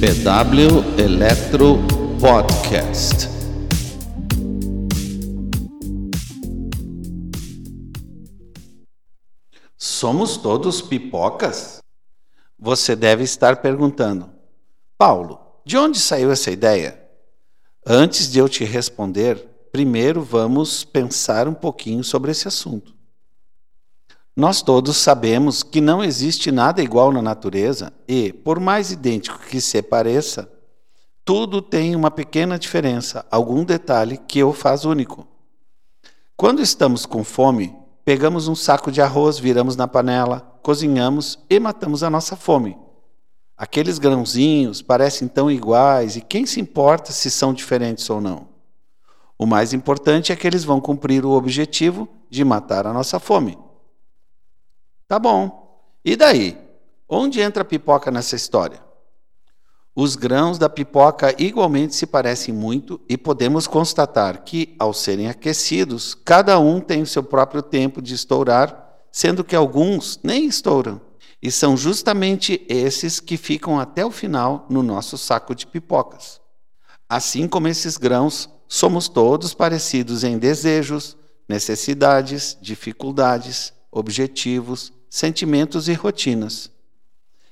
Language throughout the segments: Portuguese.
PW Electro Podcast. Somos todos pipocas? Você deve estar perguntando. Paulo, de onde saiu essa ideia? Antes de eu te responder, primeiro vamos pensar um pouquinho sobre esse assunto. Nós todos sabemos que não existe nada igual na natureza e, por mais idêntico que se pareça, tudo tem uma pequena diferença, algum detalhe que o faz único. Quando estamos com fome, pegamos um saco de arroz, viramos na panela, cozinhamos e matamos a nossa fome. Aqueles grãozinhos parecem tão iguais e quem se importa se são diferentes ou não? O mais importante é que eles vão cumprir o objetivo de matar a nossa fome. Tá bom. E daí? Onde entra a pipoca nessa história? Os grãos da pipoca igualmente se parecem muito e podemos constatar que, ao serem aquecidos, cada um tem o seu próprio tempo de estourar, sendo que alguns nem estouram. E são justamente esses que ficam até o final no nosso saco de pipocas. Assim como esses grãos, somos todos parecidos em desejos, necessidades, dificuldades, objetivos, sentimentos e rotinas.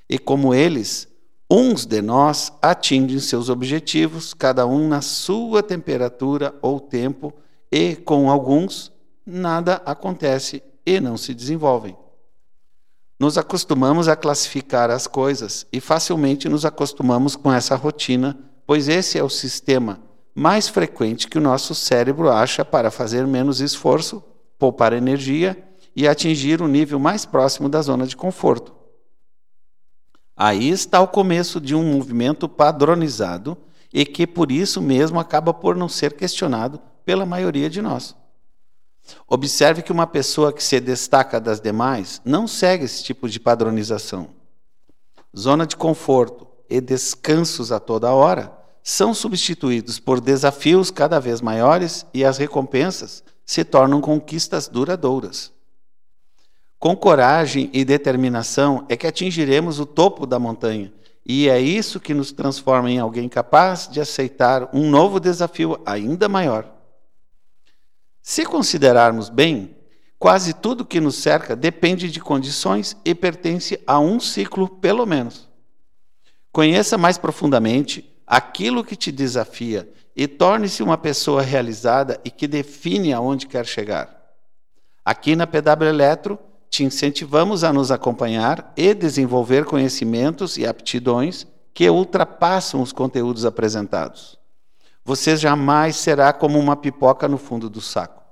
E como eles, uns de nós atingem seus objetivos, cada um na sua temperatura ou tempo, e com alguns nada acontece e não se desenvolvem. Nos acostumamos a classificar as coisas e facilmente nos acostumamos com essa rotina, pois esse é o sistema mais frequente que o nosso cérebro acha para fazer menos esforço, poupar energia e atingir o nível mais próximo da zona de conforto. Aí está o começo de um movimento padronizado e que por isso mesmo acaba por não ser questionado pela maioria de nós. Observe que uma pessoa que se destaca das demais não segue esse tipo de padronização. Zona de conforto e descansos a toda hora são substituídos por desafios cada vez maiores e as recompensas se tornam conquistas duradouras. Com coragem e determinação é que atingiremos o topo da montanha, e é isso que nos transforma em alguém capaz de aceitar um novo desafio ainda maior. Se considerarmos bem, quase tudo que nos cerca depende de condições e pertence a um ciclo, pelo menos. Conheça mais profundamente aquilo que te desafia e torne-se uma pessoa realizada e que define aonde quer chegar. Aqui na PW Eletro, te incentivamos a nos acompanhar e desenvolver conhecimentos e aptidões que ultrapassam os conteúdos apresentados. Você jamais será como uma pipoca no fundo do saco.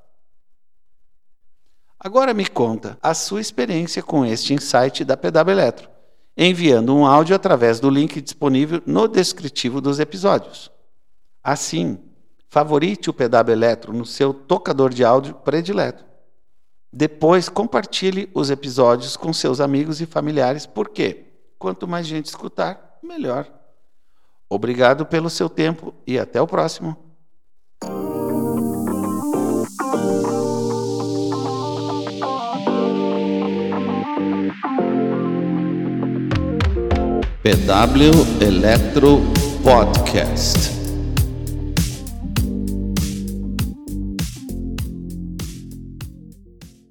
Agora me conta a sua experiência com este insight da PW Eletro, enviando um áudio através do link disponível no descritivo dos episódios. Assim, favorite o PW Eletro no seu tocador de áudio predileto depois, compartilhe os episódios com seus amigos e familiares, porque quanto mais gente escutar, melhor. Obrigado pelo seu tempo e até o próximo. PW Electro Podcast.